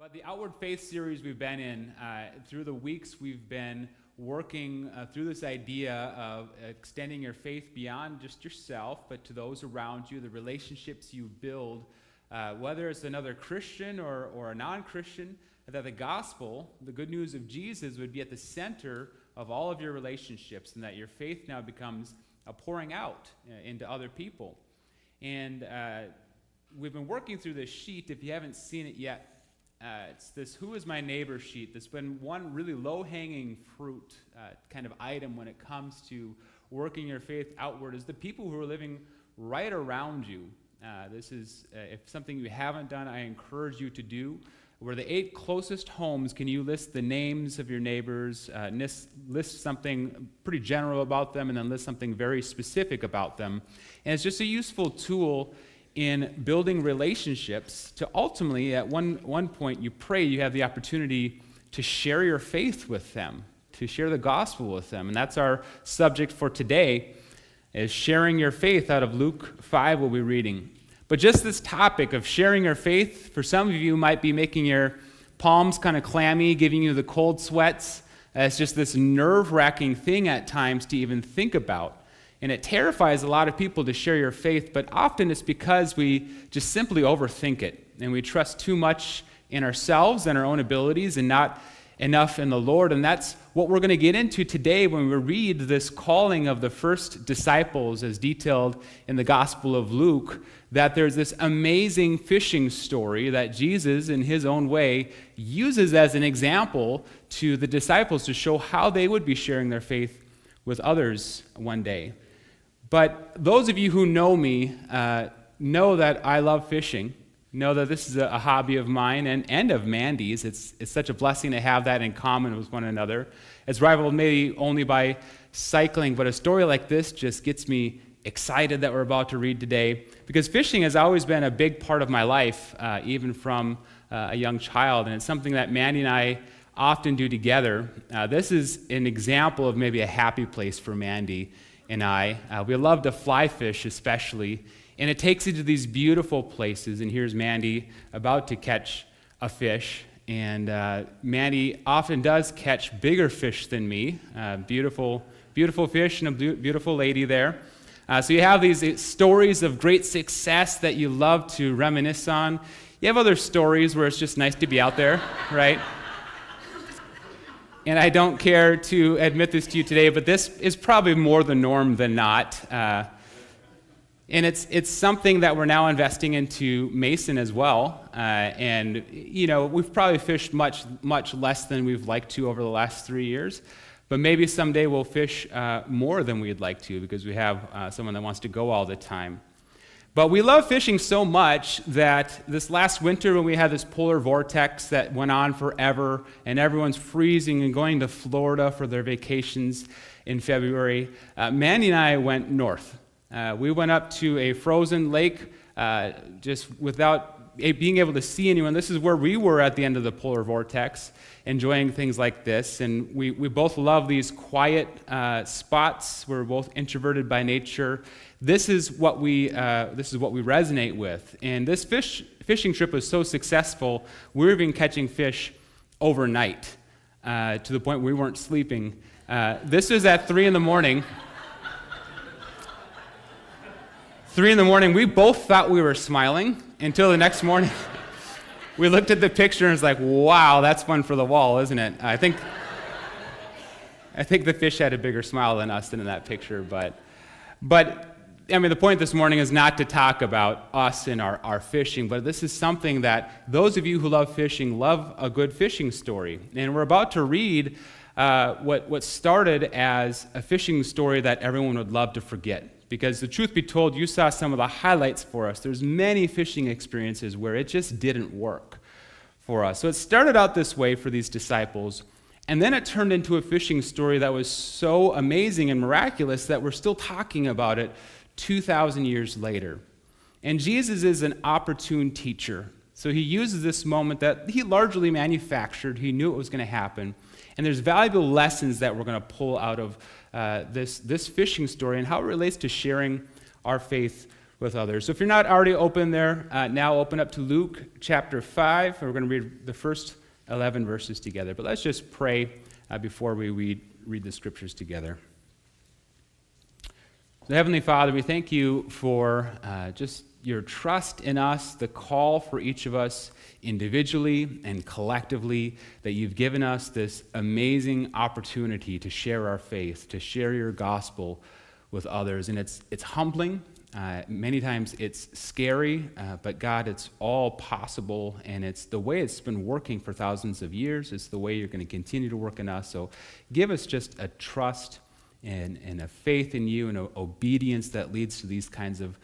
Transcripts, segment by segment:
But the Outward Faith series we've been in, uh, through the weeks, we've been working uh, through this idea of extending your faith beyond just yourself, but to those around you, the relationships you build, uh, whether it's another Christian or, or a non Christian, that the gospel, the good news of Jesus, would be at the center of all of your relationships, and that your faith now becomes a pouring out uh, into other people. And uh, we've been working through this sheet. If you haven't seen it yet, uh, it's this Who is My Neighbor sheet that's been one really low hanging fruit uh, kind of item when it comes to working your faith outward, is the people who are living right around you. Uh, this is, uh, if something you haven't done, I encourage you to do. Where the eight closest homes, can you list the names of your neighbors, uh, list, list something pretty general about them, and then list something very specific about them? And it's just a useful tool in building relationships to ultimately, at one, one point, you pray you have the opportunity to share your faith with them, to share the gospel with them. And that's our subject for today, is sharing your faith out of Luke 5, we'll be reading. But just this topic of sharing your faith, for some of you, might be making your palms kind of clammy, giving you the cold sweats. It's just this nerve wracking thing at times to even think about. And it terrifies a lot of people to share your faith, but often it's because we just simply overthink it and we trust too much in ourselves and our own abilities and not enough in the Lord. And that's what we're going to get into today when we read this calling of the first disciples as detailed in the Gospel of Luke. That there's this amazing fishing story that Jesus, in his own way, uses as an example to the disciples to show how they would be sharing their faith with others one day. But those of you who know me uh, know that I love fishing, know that this is a, a, hobby of mine and, and of Mandy's. It's, it's such a blessing to have that in common with one another. It's rivaled maybe only by cycling, but a story like this just gets me excited that we're about to read today because fishing has always been a big part of my life, uh, even from uh, a young child, and it's something that Mandy and I often do together. Uh, this is an example of maybe a happy place for Mandy and I. Uh, we love to fly fish, especially. And it takes you to these beautiful places. And here's Mandy about to catch a fish. And uh, Mandy often does catch bigger fish than me. Uh, beautiful, beautiful fish and a beautiful lady there. Uh, so you have these uh, stories of great success that you love to reminisce on. You have other stories where it's just nice to be out there, right? And I don't care to admit this to you today, but this is probably more the norm than not. Uh, and it's, it's something that we're now investing into Mason as well. Uh, and, you know, we've probably fished much, much less than we've liked to over the last three years. But maybe someday we'll fish uh, more than we'd like to because we have uh, someone that wants to go all the time. But we love fishing so much that this last winter, when we had this polar vortex that went on forever, and everyone's freezing and going to Florida for their vacations in February, uh, Mandy and I went north. Uh, we went up to a frozen lake uh, just without being able to see anyone. This is where we were at the end of the polar vortex, enjoying things like this. And we, we both love these quiet uh, spots. We're both introverted by nature this is what we, uh, this is what we resonate with. And this fish, fishing trip was so successful, we were even catching fish overnight uh, to the point we weren't sleeping. Uh, this was at 3 in the morning. 3 in the morning, we both thought we were smiling until the next morning. we looked at the picture and was like, wow, that's fun for the wall, isn't it? I think, I think the fish had a bigger smile than us in that picture, but, but I mean, the point this morning is not to talk about us and our, our fishing, but this is something that those of you who love fishing love a good fishing story. And we're about to read uh, what, what started as a fishing story that everyone would love to forget. Because the truth be told, you saw some of the highlights for us. There's many fishing experiences where it just didn't work for us. So it started out this way for these disciples. And then it turned into a fishing story that was so amazing and miraculous that we're still talking about it 2,000 years later. And Jesus is an opportune teacher. So he uses this moment that he largely manufactured. He knew it was going to happen. And there's valuable lessons that we're going to pull out of uh, this, this fishing story and how it relates to sharing our faith with others. So if you're not already open there, uh, now open up to Luke chapter 5. and We're going to read the first 11 verses together. But let's just pray uh, before we read, read the scriptures together. So Heavenly Father, we thank you for uh, just your trust in us, the call for each of us individually and collectively, that you've given us this amazing opportunity to share our faith, to share your gospel with others. And it's, it's humbling. Uh, many times it's scary, uh, but God, it's all possible, and it's the way it's been working for thousands of years. It's the way you're going to continue to work in us. So give us just a trust and, and a faith in you and an obedience that leads to these kinds of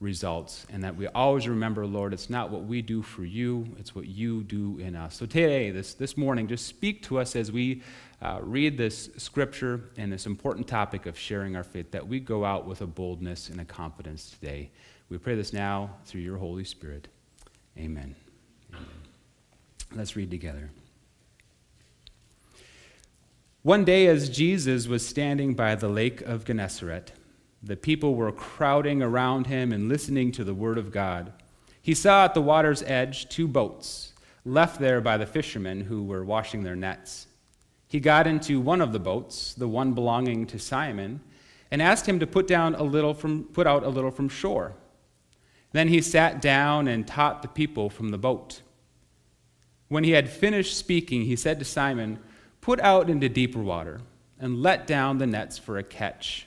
results. And that we always remember, Lord, it's not what we do for you, it's what you do in us. So today, this, this morning, just speak to us as we uh, read this scripture and this important topic of sharing our faith, that we go out with a boldness and a confidence today. We pray this now through your Holy Spirit. Amen. Amen. Let's read together. One day, as Jesus was standing by the lake of Gennesaret, the people were crowding around him and listening to the word of God. He saw at the water's edge two boats, left there by the fishermen who were washing their nets. He got into one of the boats, the one belonging to Simon, and asked him to put down a little from put out a little from shore. Then he sat down and taught the people from the boat. When he had finished speaking, he said to Simon, "Put out into deeper water and let down the nets for a catch."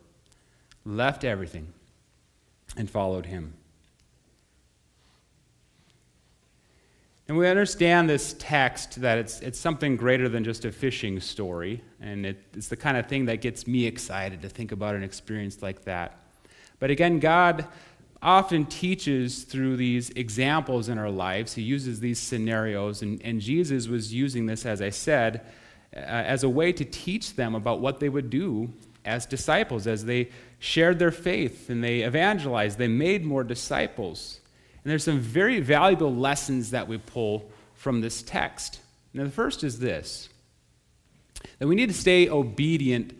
left everything, and followed him. And we understand this text that it's, it's something greater than just a fishing story. And it, it's the kind of thing that gets me excited to think about an experience like that. But again, God often teaches through these examples in our lives. He uses these scenarios. And, and Jesus was using this, as I said, uh, as a way to teach them about what they would do as disciples, as they shared their faith and they evangelized, they made more disciples. And there's some very valuable lessons that we pull from this text. Now, the first is this that we need to stay obedient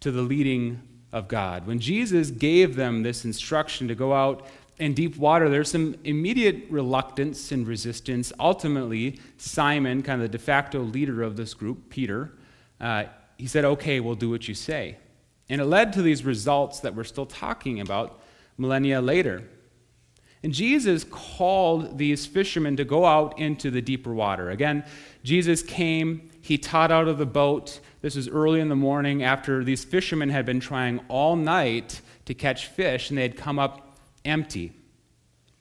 to the leading of God. When Jesus gave them this instruction to go out in deep water, there's some immediate reluctance and resistance. Ultimately, Simon, kind of the de facto leader of this group, Peter, uh, he said, Okay, we'll do what you say. And it led to these results that we're still talking about millennia later. And Jesus called these fishermen to go out into the deeper water. Again, Jesus came, he taught out of the boat. This was early in the morning after these fishermen had been trying all night to catch fish and they had come up empty.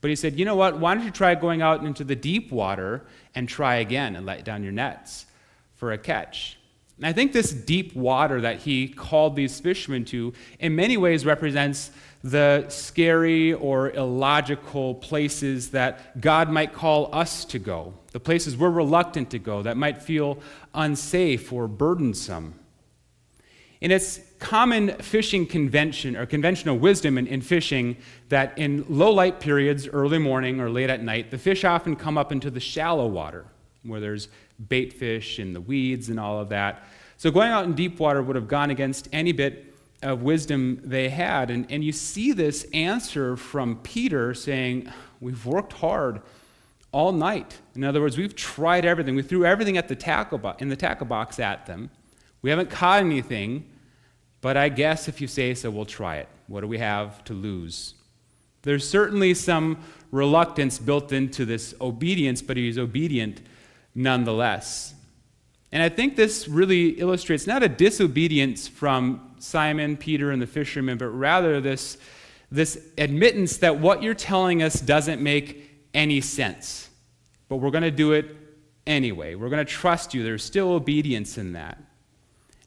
But he said, You know what? Why don't you try going out into the deep water and try again and let down your nets for a catch? And I think this deep water that he called these fishermen to, in many ways, represents the scary or illogical places that God might call us to go, the places we're reluctant to go that might feel unsafe or burdensome. And it's common fishing convention or conventional wisdom in, in, fishing that in low light periods, early morning or late at night, the fish often come up into the shallow water where there's bait fish and the weeds and all of that. So going out in deep water would have gone against any bit of wisdom they had. And, and you see this answer from Peter saying, We've worked hard all night. In other words, we've tried everything. We threw everything at the tackle bo- in the tackle box at them. We haven't caught anything, but I guess if you say so, we'll try it. What do we have to lose? There's certainly some reluctance built into this obedience, but he's obedient nonetheless. And I think this really illustrates not a disobedience from Simon, Peter, and the fishermen, but rather this, this admittance that what you're telling us doesn't make any sense. But we're going to do it anyway. We're going to trust you. There's still obedience in that.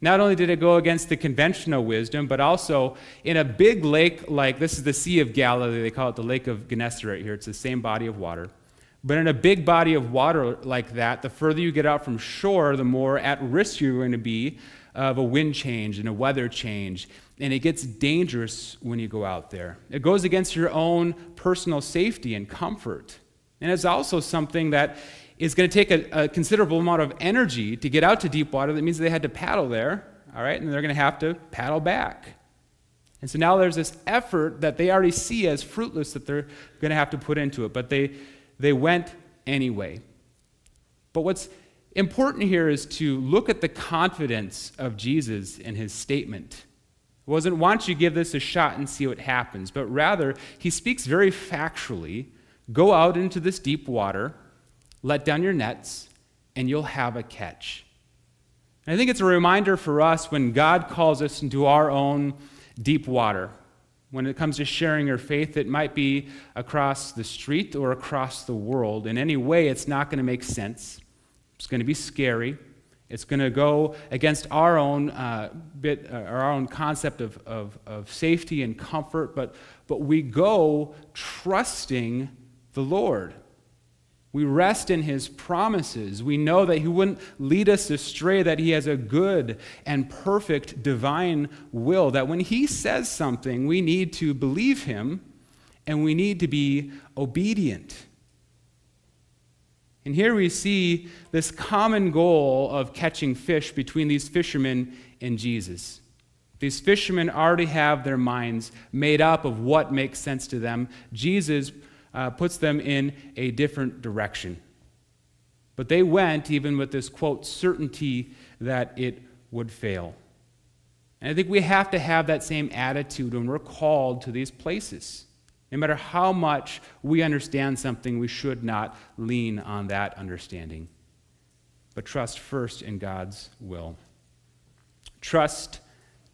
Not only did it go against the conventional wisdom, but also in a big lake like this is the Sea of Galilee, they call it the Lake of Gennesaret here. It's the same body of water. But in a big body of water like that, the further you get out from shore, the more at risk you're going to be of a wind change and a weather change. And it gets dangerous when you go out there. It goes against your own personal safety and comfort. And it's also something that is going to take a, a, considerable amount of energy to get out to deep water. That means they had to paddle there, all right, and they're going to have to paddle back. And so now there's this effort that they already see as fruitless that they're going to have to put into it, but they, they went anyway. But what's important here is to look at the confidence of Jesus in his statement. It wasn't, why don't you give this a shot and see what happens, but rather, he speaks very factually go out into this deep water let down your nets, and you'll have a catch. And I think it's a reminder for us when God calls us into our own deep water. When it comes to sharing your faith, it might be across the street or across the world. In any way, it's not going to make sense. It's going to be scary. It's going to go against our own uh, bit, uh, our own concept of, of, of safety and comfort, but, but we go trusting the Lord. We rest in his promises. We know that he wouldn't lead us astray, that he has a good and perfect divine will, that when he says something, we need to believe him and we need to be obedient. And here we see this common goal of catching fish between these fishermen and Jesus. These fishermen already have their minds made up of what makes sense to them. Jesus uh, puts them in a different direction. But they went even with this, quote, certainty that it would fail. And I think we have to have that same attitude when we're called to these places. No matter how much we understand something, we should not lean on that understanding, but trust first in God's will. Trust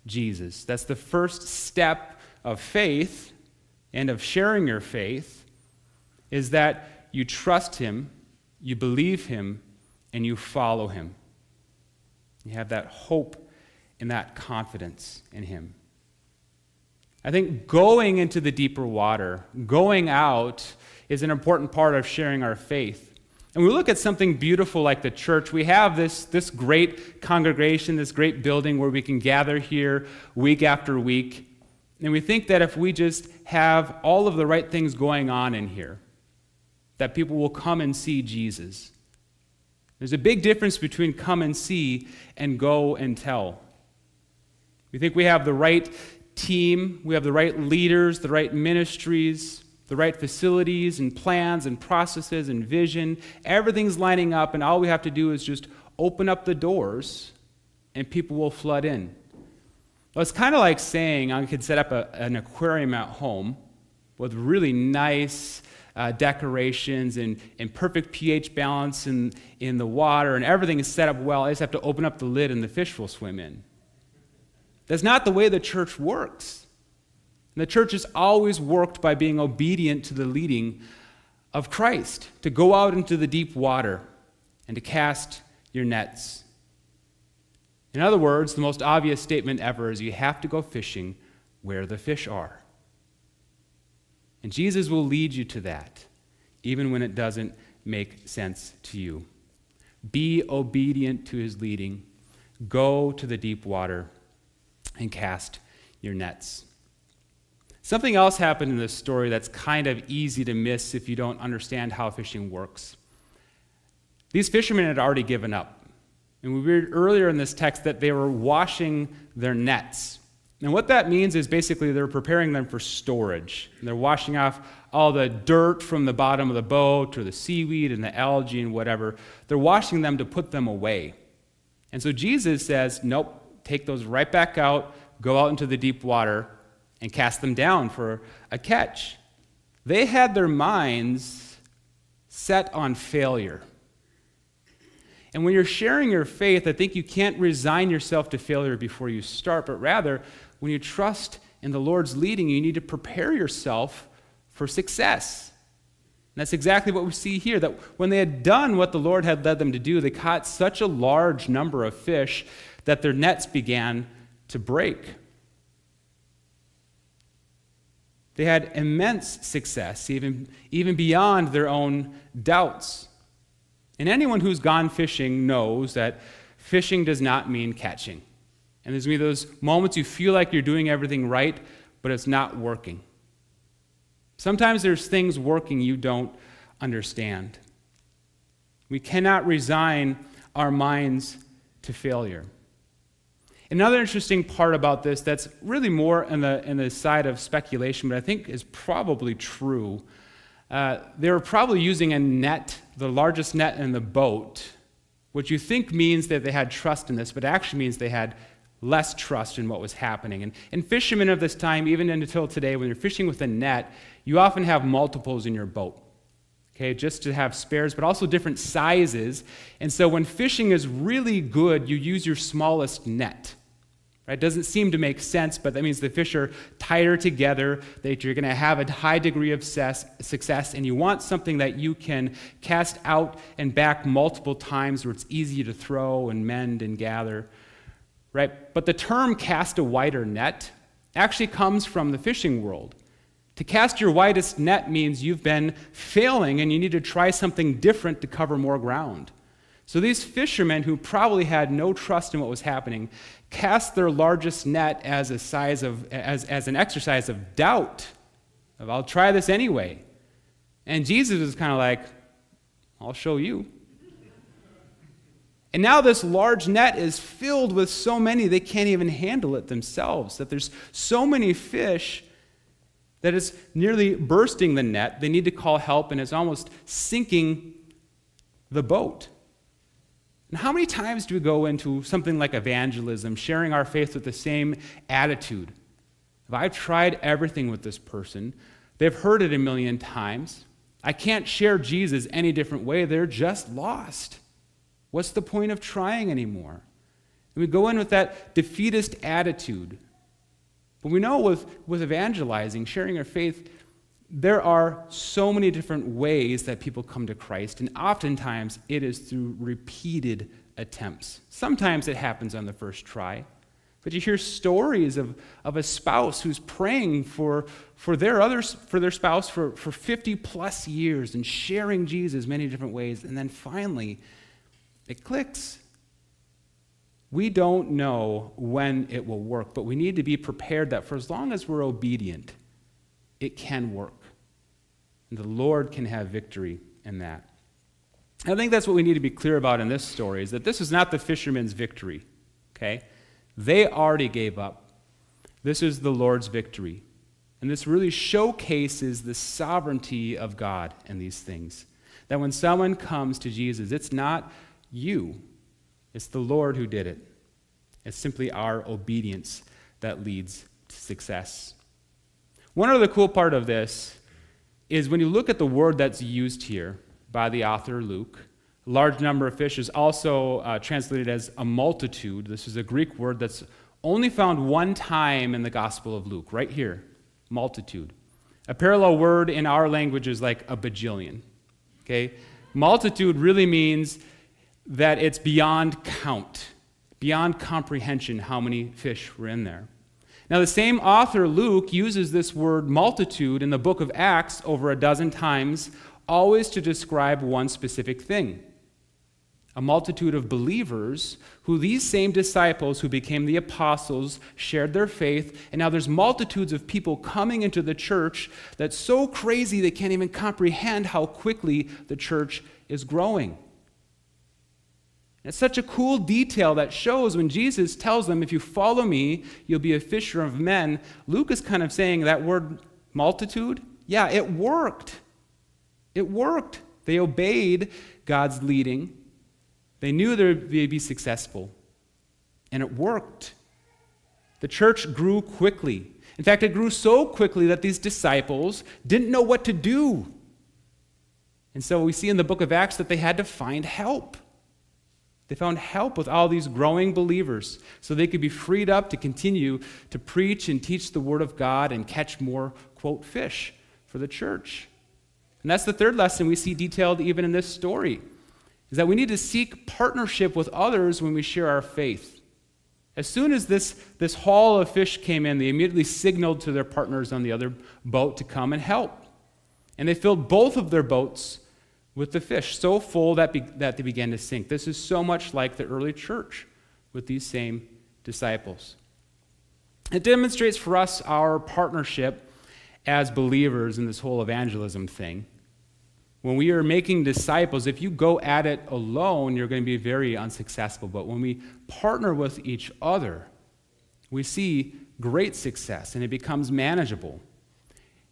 Jesus. That's the first step of faith and of sharing your faith is that you trust Him, you believe Him, and you follow Him. You have that hope and that confidence in Him. I think going into the deeper water, going out, is an important part of sharing our faith. And we look at something beautiful like the church. We have this, this great congregation, this great building where we can gather here week after week. And we think that if we just have all of the right things going on in here, that people will come and see Jesus. There's a big difference between come and see and go and tell. We think we have the right team, we have the right leaders, the right ministries, the right facilities and plans and processes and vision. Everything's lining up, and all we have to do is just open up the doors and people will flood in. Well, it's kind of like saying I could set up a, an aquarium at home with really nice uh, decorations and, and perfect pH balance in, in the water, and everything is set up well. I just have to open up the lid and the fish will swim in. That's not the way the church works. And the church has always worked by being obedient to the leading of Christ, to go out into the deep water and to cast your nets. In other words, the most obvious statement ever is you have to go fishing where the fish are. And Jesus will lead you to that, even when it doesn't make sense to you. Be obedient to his leading. Go to the deep water and cast your nets. Something else happened in this story that's kind of easy to miss if you don't understand how fishing works. These fishermen had already given up. And we read earlier in this text that they were washing their nets. And what that means is basically they're preparing them for storage. They're washing off all the dirt from the bottom of the boat or the seaweed and the algae and whatever. They're washing them to put them away. And so Jesus says, nope, take those right back out, go out into the deep water, and cast them down for a catch. They had their minds set on failure. And when you're sharing your faith, I think you can't resign yourself to failure before you start, but rather, when you trust in the Lord's leading, you need to prepare yourself for success. And that's exactly what we see here that when they had done what the Lord had led them to do, they caught such a large number of fish that their nets began to break. They had immense success, even, even beyond their own doubts. And anyone who's gone fishing knows that fishing does not mean catching. And there's going to be those moments you feel like you're doing everything right, but it's not working. Sometimes there's things working you don't understand. We cannot resign our minds to failure. Another interesting part about this that's really more in the, in the side of speculation, but I think is probably true. Uh, they were probably using a net, the largest net in the boat, which you think means that they had trust in this, but actually means they had less trust in what was happening. And, and fishermen of this time, even until today, when you're fishing with a net, you often have multiples in your boat. Okay, just to have spares, but also different sizes. And so when fishing is really good, you use your smallest net. Right? Doesn't seem to make sense, but that means the fish are tighter together, that you're going to have a high degree of success, and you want something that you can cast out and back multiple times where it's easy to throw and mend and gather. Right? But the term cast a wider net actually comes from the fishing world. To cast your widest net means you've been failing and you need to try something different to cover more ground. So these fishermen who probably had no trust in what was happening cast their largest net as a size of as, as an exercise of doubt of I'll try this anyway. And Jesus is kind of like, I'll show you. And now this large net is filled with so many they can't even handle it themselves. That there's so many fish that it's nearly bursting the net. They need to call help and it's almost sinking the boat. And how many times do we go into something like evangelism, sharing our faith with the same attitude? If I've tried everything with this person, they've heard it a million times. I can't share Jesus any different way. They're just lost. What's the point of trying anymore? And we go in with that defeatist attitude. But we know with, with evangelizing, sharing our faith, there are so many different ways that people come to Christ, and oftentimes it is through repeated attempts. Sometimes it happens on the first try, but you hear stories of, of a spouse who's praying for, for, their, others, for their spouse for, for 50 plus years and sharing Jesus many different ways, and then finally it clicks. We don't know when it will work, but we need to be prepared that for as long as we're obedient, it can work. And the Lord can have victory in that. I think that's what we need to be clear about in this story is that this is not the fishermen's victory. Okay? They already gave up. This is the Lord's victory. And this really showcases the sovereignty of God in these things. That when someone comes to Jesus, it's not you, it's the Lord who did it. It's simply our obedience that leads to success. One other cool part of this is when you look at the word that's used here by the author Luke, large number of fish is also uh, translated as a multitude. This is a Greek word that's only found one time in the Gospel of Luke, right here multitude. A parallel word in our language is like a bajillion. Okay? Multitude really means that it's beyond count, beyond comprehension how many fish were in there. Now, the same author, Luke, uses this word multitude in the book of Acts over a dozen times, always to describe one specific thing a multitude of believers who these same disciples who became the apostles shared their faith and now there's multitudes of people coming into the church that's so crazy they can't even comprehend how quickly the church is growing it's such a cool detail that shows when Jesus tells them, If you follow me, you'll be a fisher of men. Luke is kind of saying that word multitude, yeah, it worked. It worked. They obeyed God's leading, they knew they'd be successful, and it worked. The church grew quickly. In fact, it grew so quickly that these disciples didn't know what to do. And so we see in the book of Acts that they had to find help. They found help with all these growing believers so they could be freed up to continue to preach and teach the Word of God and catch more, quote, fish for the church. And that's the third lesson we see detailed even in this story is that we need to seek partnership with others when we share our faith. As soon as this, this haul of fish came in, they immediately signaled to their partners on the other boat to come and help. And they filled both of their boats with the fish, so full that, be, that they began to sink. This is so much like the early church with these same disciples. It demonstrates for us our partnership as believers in this whole evangelism thing. When we are making disciples, if you go at it alone, you're going to be very unsuccessful. But when we partner with each other, we see great success and it becomes manageable.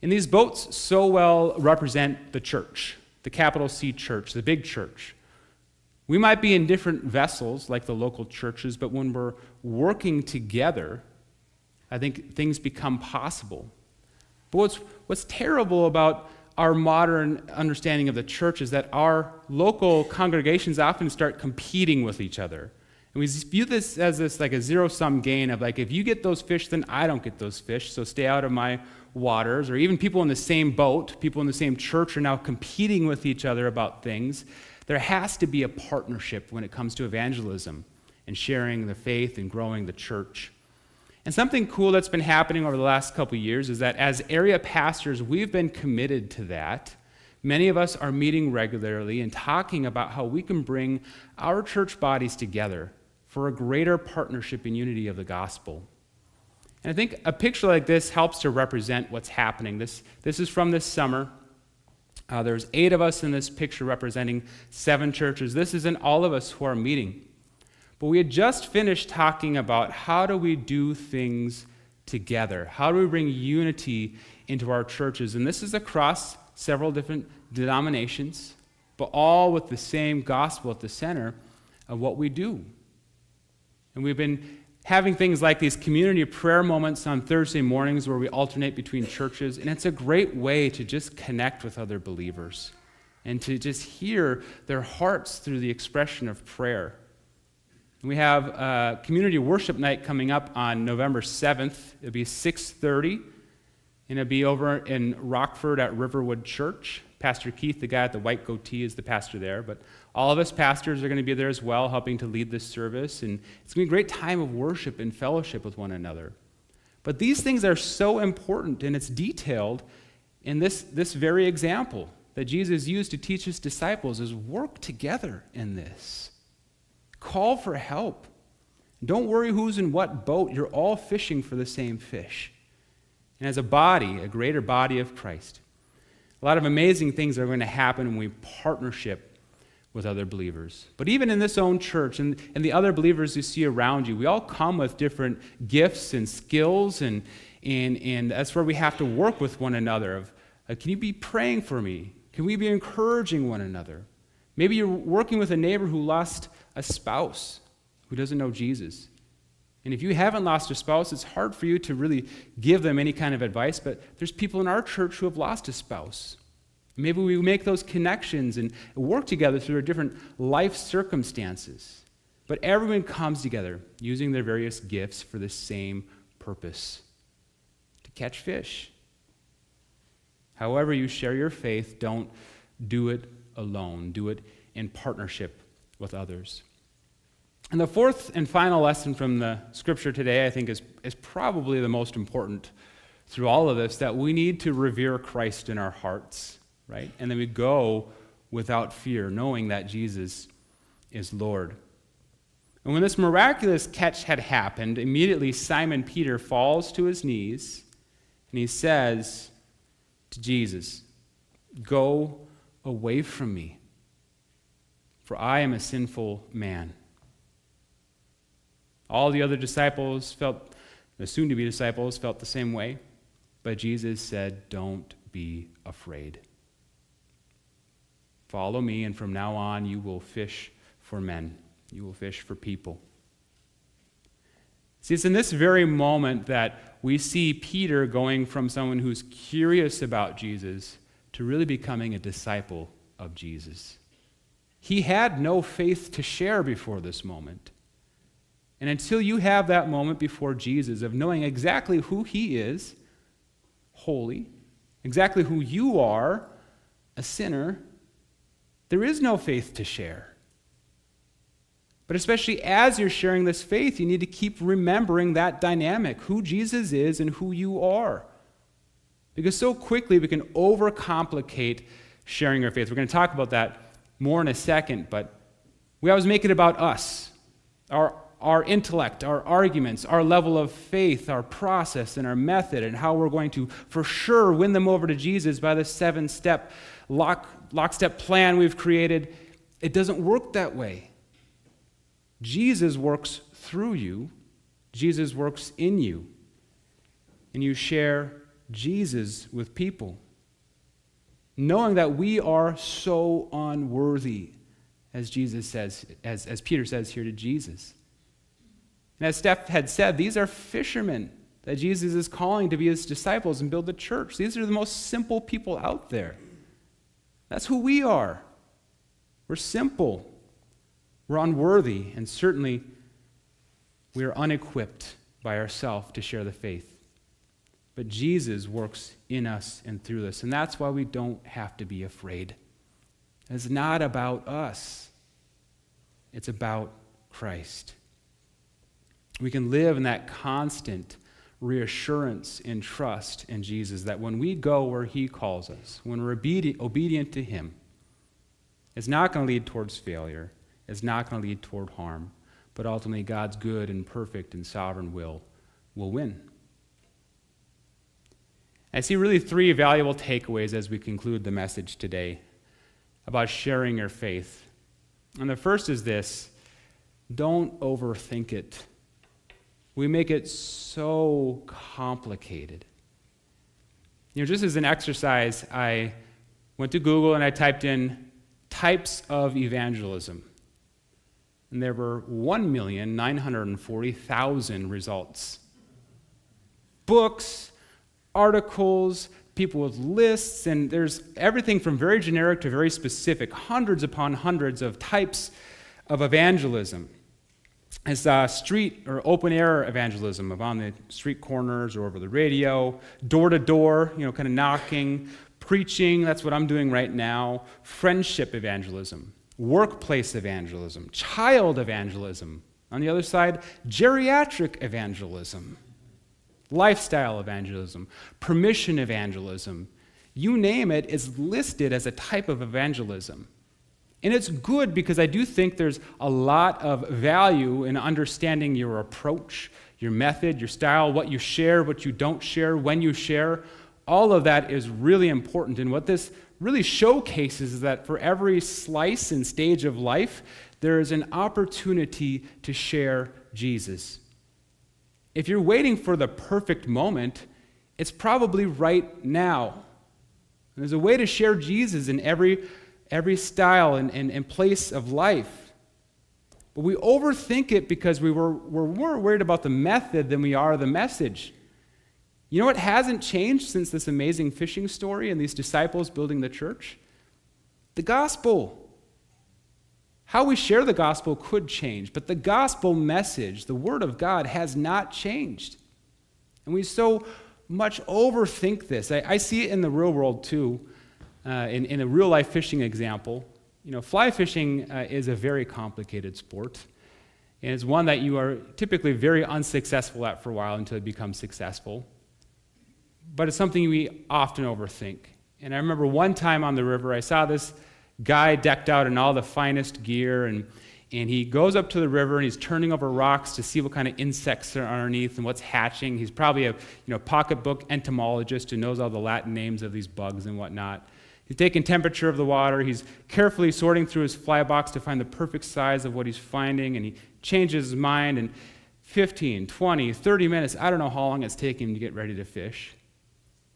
And these boats so well represent the church the capital C church, the big church. We might be in different vessels like the local churches, but when we're working together, I think things become possible. But what's, what's terrible about our modern understanding of the church is that our local congregations often start competing with each other. And we view this as this like a zero sum gain of like, if you get those fish, then I don't get those fish, so stay out of my waters, or even people in the same boat, people in the same church are now competing with each other about things. There has to be a partnership when it comes to evangelism and sharing the faith and growing the church. And something cool that's been happening over the last couple years is that as area pastors, we've been committed to that. Many of us are meeting regularly and talking about how we can bring our church bodies together for a greater partnership and unity of the gospel. And I think a picture like this helps to represent what's happening. This, this is from this summer. Uh, there's eight of us in this picture representing seven churches. This isn't all of us who are meeting. But we had just finished talking about how do we do things together? How do we bring unity into our churches? And this is across several different denominations, but all with the same gospel at the center of what we do. And we've been having things like these community prayer moments on Thursday mornings where we alternate between churches. And it's a great way to just connect with other believers and to just hear their hearts through the expression of prayer. We have a community worship night coming up on November 7th. It'll be 6:30 and it'll be over in Rockford at Riverwood Church. Pastor Keith, the guy at the white goatee, is the pastor there, but all of us pastors are going to be there as well, helping to lead this service. And it's going to be a great time of worship and fellowship with one another. But these things are so important, and it's detailed in this, this very example that Jesus used to teach his disciples is work together in this. Call for help. Don't worry who's in what boat. You're all fishing for the same fish. And as a body, a greater body of Christ, a lot of amazing things are going to happen when we partnership with other believers. But even in this own church and, and the other believers you see around you, we all come with different gifts and skills, and, and, and that's where we have to work with one another. Of, uh, can you be praying for me? Can we be encouraging one another? Maybe you're working with a neighbor who lost a spouse who doesn't know Jesus. And if you haven't lost a spouse, it's hard for you to really give them any kind of advice, but there's people in our church who have lost a spouse. Maybe we make those connections and work together through our different life circumstances. But everyone comes together using their various gifts for the same purpose to catch fish. However, you share your faith, don't do it alone, do it in partnership with others. And the fourth and final lesson from the scripture today, I think, is, is probably the most important through all of this that we need to revere Christ in our hearts right? And then we go without fear, knowing that Jesus is Lord. And when this miraculous catch had happened, immediately Simon Peter falls to his knees and he says to Jesus, Go away from me, for I am a sinful man. All the other disciples felt, the soon to be disciples felt the same way, but Jesus said, Don't be afraid. Follow me, and from now on, you will fish for men. You will fish for people. See, it's in this very moment that we see Peter going from someone who's curious about Jesus to really becoming a disciple of Jesus. He had no faith to share before this moment. And until you have that moment before Jesus of knowing exactly who he is, holy, exactly who you are, a sinner, there is no faith to share. But especially as you're sharing this faith, you need to keep remembering that dynamic who Jesus is and who you are. Because so quickly we can overcomplicate sharing our faith. We're going to talk about that more in a second, but we always make it about us, our, our intellect, our arguments, our level of faith, our process, and our method, and how we're going to for sure win them over to Jesus by the seven step lock, lockstep plan we've created. It doesn't work that way. Jesus works through you, Jesus works in you, and you share Jesus with people. Knowing that we are so unworthy, as Jesus says, as, as Peter says here to Jesus. And as Steph had said, these are fishermen that Jesus is calling to be his disciples and build the church. These are the most simple people out there. That's who we are. We're simple. We're unworthy, and certainly we are unequipped by ourselves to share the faith. But Jesus works in us and through us, and that's why we don't have to be afraid. It's not about us, it's about Christ. We can live in that constant reassurance and trust in Jesus that when we go where He calls us, when we're obedient, obedient to Him, it's not going to lead towards failure it's not going to lead toward harm, but ultimately God's good and perfect and sovereign will will win. I see really three valuable takeaways as we conclude the message today about sharing your faith. And the first is this don't overthink it. We make it so complicated. You know, just as an exercise, I went to Google and I typed in types of evangelism and there were 1,940,000 results. Books, articles, people with lists, and there's everything from very generic to very specific, hundreds upon hundreds of types of evangelism. As uh, street or open air evangelism of on the street corners or over the radio, door to door, you know, kind of knocking, preaching, that's what I'm doing right now, friendship evangelism workplace evangelism, child evangelism. On the other side, geriatric evangelism, lifestyle evangelism, permission evangelism. You name it is listed as a type of evangelism. And it's good because I do think there's a lot of value in understanding your approach, your method, your style, what you share, what you don't share, when you share. All of that is really important. And what this really showcases is that for every slice and stage of life, there is an opportunity to share Jesus. If you're waiting for the perfect moment, it's probably right now. There's a way to share Jesus in every, every style and, and, and place of life. But we overthink it because we were, we're more worried about the method than we are the message. You know what hasn't changed since this amazing fishing story and these disciples building the church? The gospel. How we share the gospel could change, but the gospel message, the word of God, has not changed. And we so much overthink this. I, I see it in the real world too, uh, in, in a real life fishing example. You know, fly fishing uh, is a very complicated sport. And it's one that you are typically very unsuccessful at for a while until you become successful but it's something we often overthink. And I remember one time on the river, I saw this guy decked out in all the finest gear, and, and he goes up to the river and he's turning over rocks to see what kind of insects are underneath and what's hatching. He's probably a you know, pocketbook entomologist who knows all the Latin names of these bugs and whatnot. He's taking temperature of the water. He's carefully sorting through his fly box to find the perfect size of what he's finding, and he changes his mind. And 15, 20, 30 minutes, I don't know how long it's taking him to get ready to fish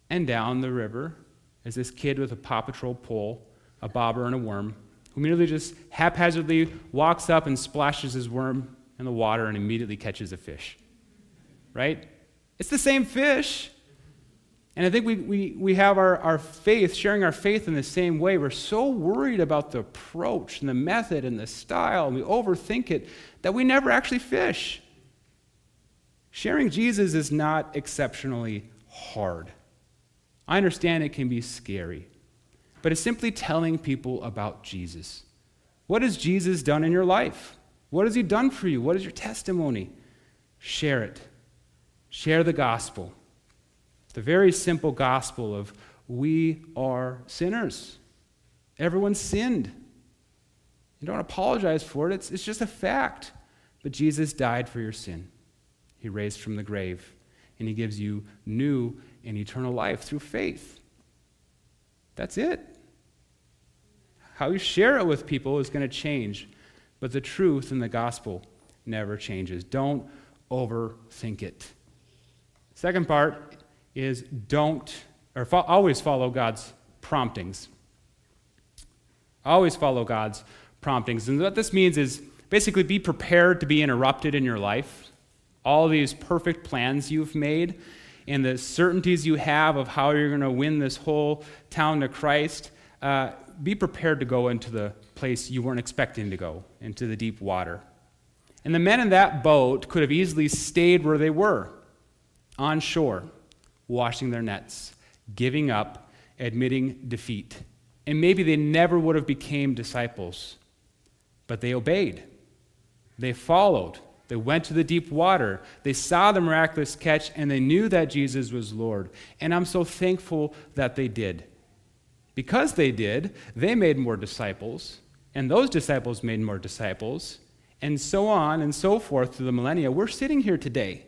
and down the river is this kid with a Paw Patrol pole, a bobber, and a worm, who merely just haphazardly walks up and splashes his worm in the water and immediately catches a fish. right? It's the same fish. And I think we, we, we have our, our faith, sharing our faith in the same way. We're so worried about the approach and the method and the style, and we overthink it that we never actually fish. Sharing Jesus is not exceptionally hard. I understand it can be scary, but it's simply telling people about Jesus. What has Jesus done in your life? What has he done for you? What is your testimony? Share it. Share the gospel. The very simple gospel of we are sinners. Everyone sinned. You don't apologize for it, it's, it's just a fact. But Jesus died for your sin. He raised from the grave, and He gives you new and eternal life through faith. That's it. How you share it with people is going to change, but the truth in the gospel never changes. Don't overthink it. Second part is don't, or fo- always follow God's promptings. Always follow God's promptings. And what this means is basically be prepared to be interrupted in your life. All these perfect plans you've made and the certainties you have of how you're going to win this whole town to Christ, uh, be prepared to go into the place you weren't expecting to go, into the deep water. And the men in that boat could have easily stayed where they were, on shore washing their nets, giving up, admitting defeat. And maybe they never would have became disciples, but they obeyed. They followed. They went to the deep water. They saw the miraculous catch and they knew that Jesus was Lord. And I'm so thankful that they did. Because they did, they made more disciples, and those disciples made more disciples, and so on and so forth through the millennia. We're sitting here today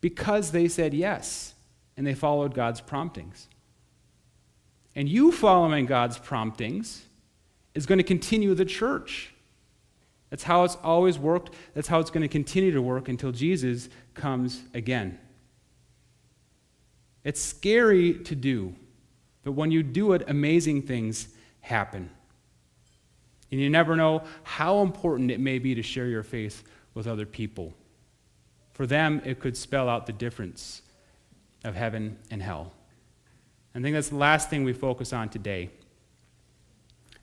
because they said yes and they followed God's promptings. And you following God's promptings is going to continue the church. That's how it's always worked. That's how it's going to continue to work until Jesus comes again. It's scary to do, but when you do it, amazing things happen. And you never know how important it may be to share your faith with other people. For them, it could spell out the difference of heaven and hell. I think that's the last thing we focus on today.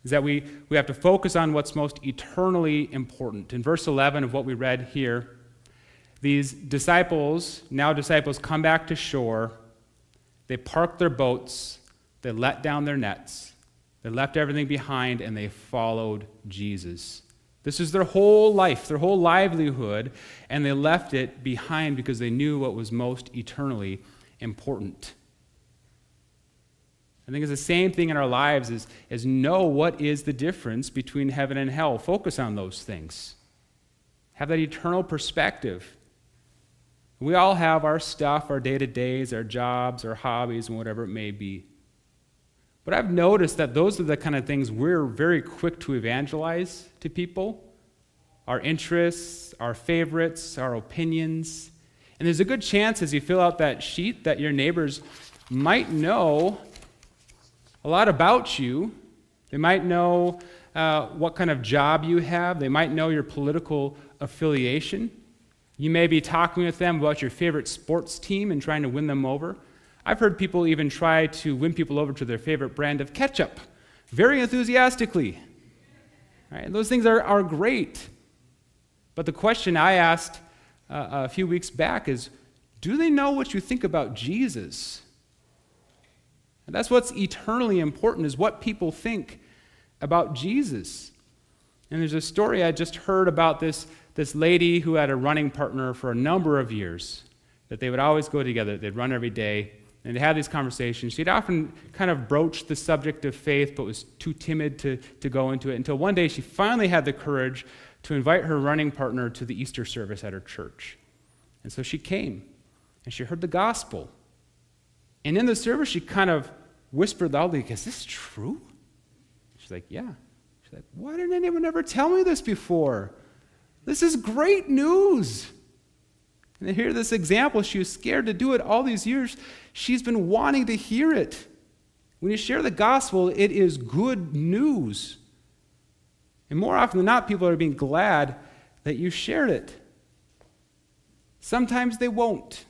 Is that we, we have to focus on what's most eternally important. In verse 11 of what we read here, these disciples, now disciples, come back to shore. They park their boats, they let down their nets, they left everything behind, and they followed Jesus. This is their whole life, their whole livelihood, and they left it behind because they knew what was most eternally important. I think it's the same thing in our lives is, is know what is the difference between heaven and hell. Focus on those things. Have that eternal perspective. We all have our stuff, our day to days, our jobs, our hobbies, and whatever it may be. But I've noticed that those are the kind of things we're very quick to evangelize to people our interests, our favorites, our opinions. And there's a good chance as you fill out that sheet that your neighbors might know a lot about you. They might know uh, what kind of job you have, they might know your political affiliation. You may be talking with them about your favorite sports team and trying to win them over. I've heard people even try to win people over to their favorite brand of ketchup very enthusiastically. Right? Those things are, are great. But the question I asked uh, a few weeks back is do they know what you think about Jesus? And that's what's eternally important is what people think about Jesus. And there's a story I just heard about this, this lady who had a running partner for a number of years, that they would always go together. They'd run every day, and they had these conversations. She'd often kind of broached the subject of faith, but was too timid to, to go into it until one day she finally had the courage to invite her running partner to the Easter service at her church. And so she came and she heard the gospel. And in the service, she kind of whispered loudly, Is this true? She's like, Yeah. She's like, Why didn't anyone ever tell me this before? This is great news. And hear this example, she was scared to do it all these years. She's been wanting to hear it. When you share the gospel, it is good news. And more often than not, people are being glad that you shared it. Sometimes they won't.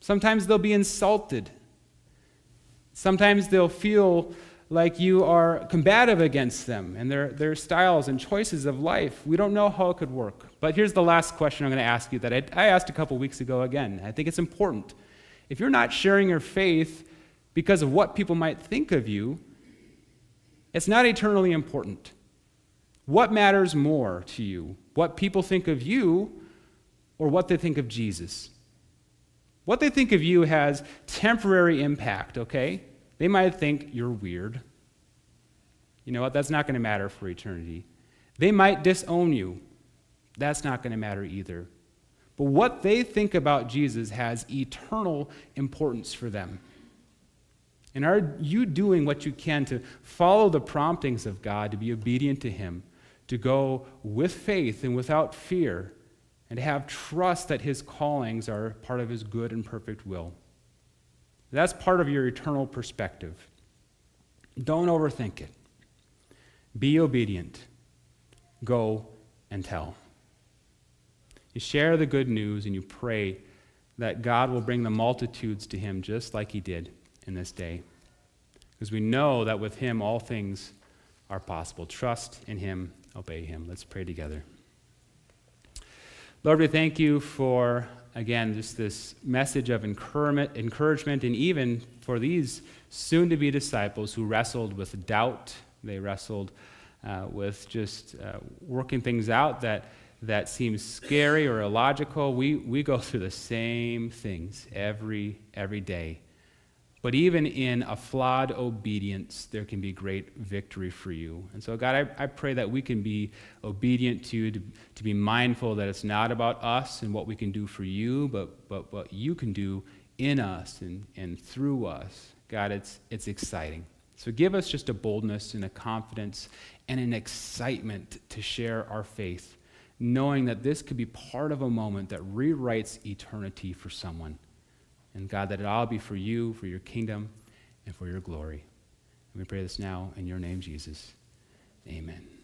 Sometimes they'll be insulted. Sometimes they'll feel like you are combative against them and their, their styles and choices of life. We don't know how it could work. But here's the last question I'm going to ask you that I, I asked a couple weeks ago again. I think it's important. If you're not sharing your faith because of what people might think of you, it's not eternally important. What matters more to you? What people think of you or what they think of Jesus? What they think of you has temporary impact, okay? They might think you're weird. You know what? That's not going to matter for eternity. They might disown you. That's not going to matter either. But what they think about Jesus has eternal importance for them. And are you doing what you can to follow the promptings of God, to be obedient to Him, to go with faith and without fear, and to have trust that His callings are part of His good and perfect will? That's part of your eternal perspective. Don't overthink it. Be obedient. Go and tell. You share the good news and you pray that God will bring the multitudes to him just like he did in this day. Because we know that with him all things are possible. Trust in him, obey him. Let's pray together. Lord, we thank you for, again, just this message of encouragement, and even for these soon to be disciples who wrestled with doubt. They wrestled uh, with just uh, working things out that that seems scary or illogical, we, we go through the same things every, every day. But even in a flawed obedience, there can be great victory for you. And so, God, I, I pray that we can be obedient to you, to, to be mindful that it's not about us and what we can do for you, but, but what you can do in us and, and through us. God, it's, it's exciting. So give us just a boldness and a confidence and an excitement to share our faith knowing that this could be part of a moment that rewrites eternity for someone. And God, that it all be for you, for your kingdom, and for your glory. And we pray this now in your name, Jesus. Amen.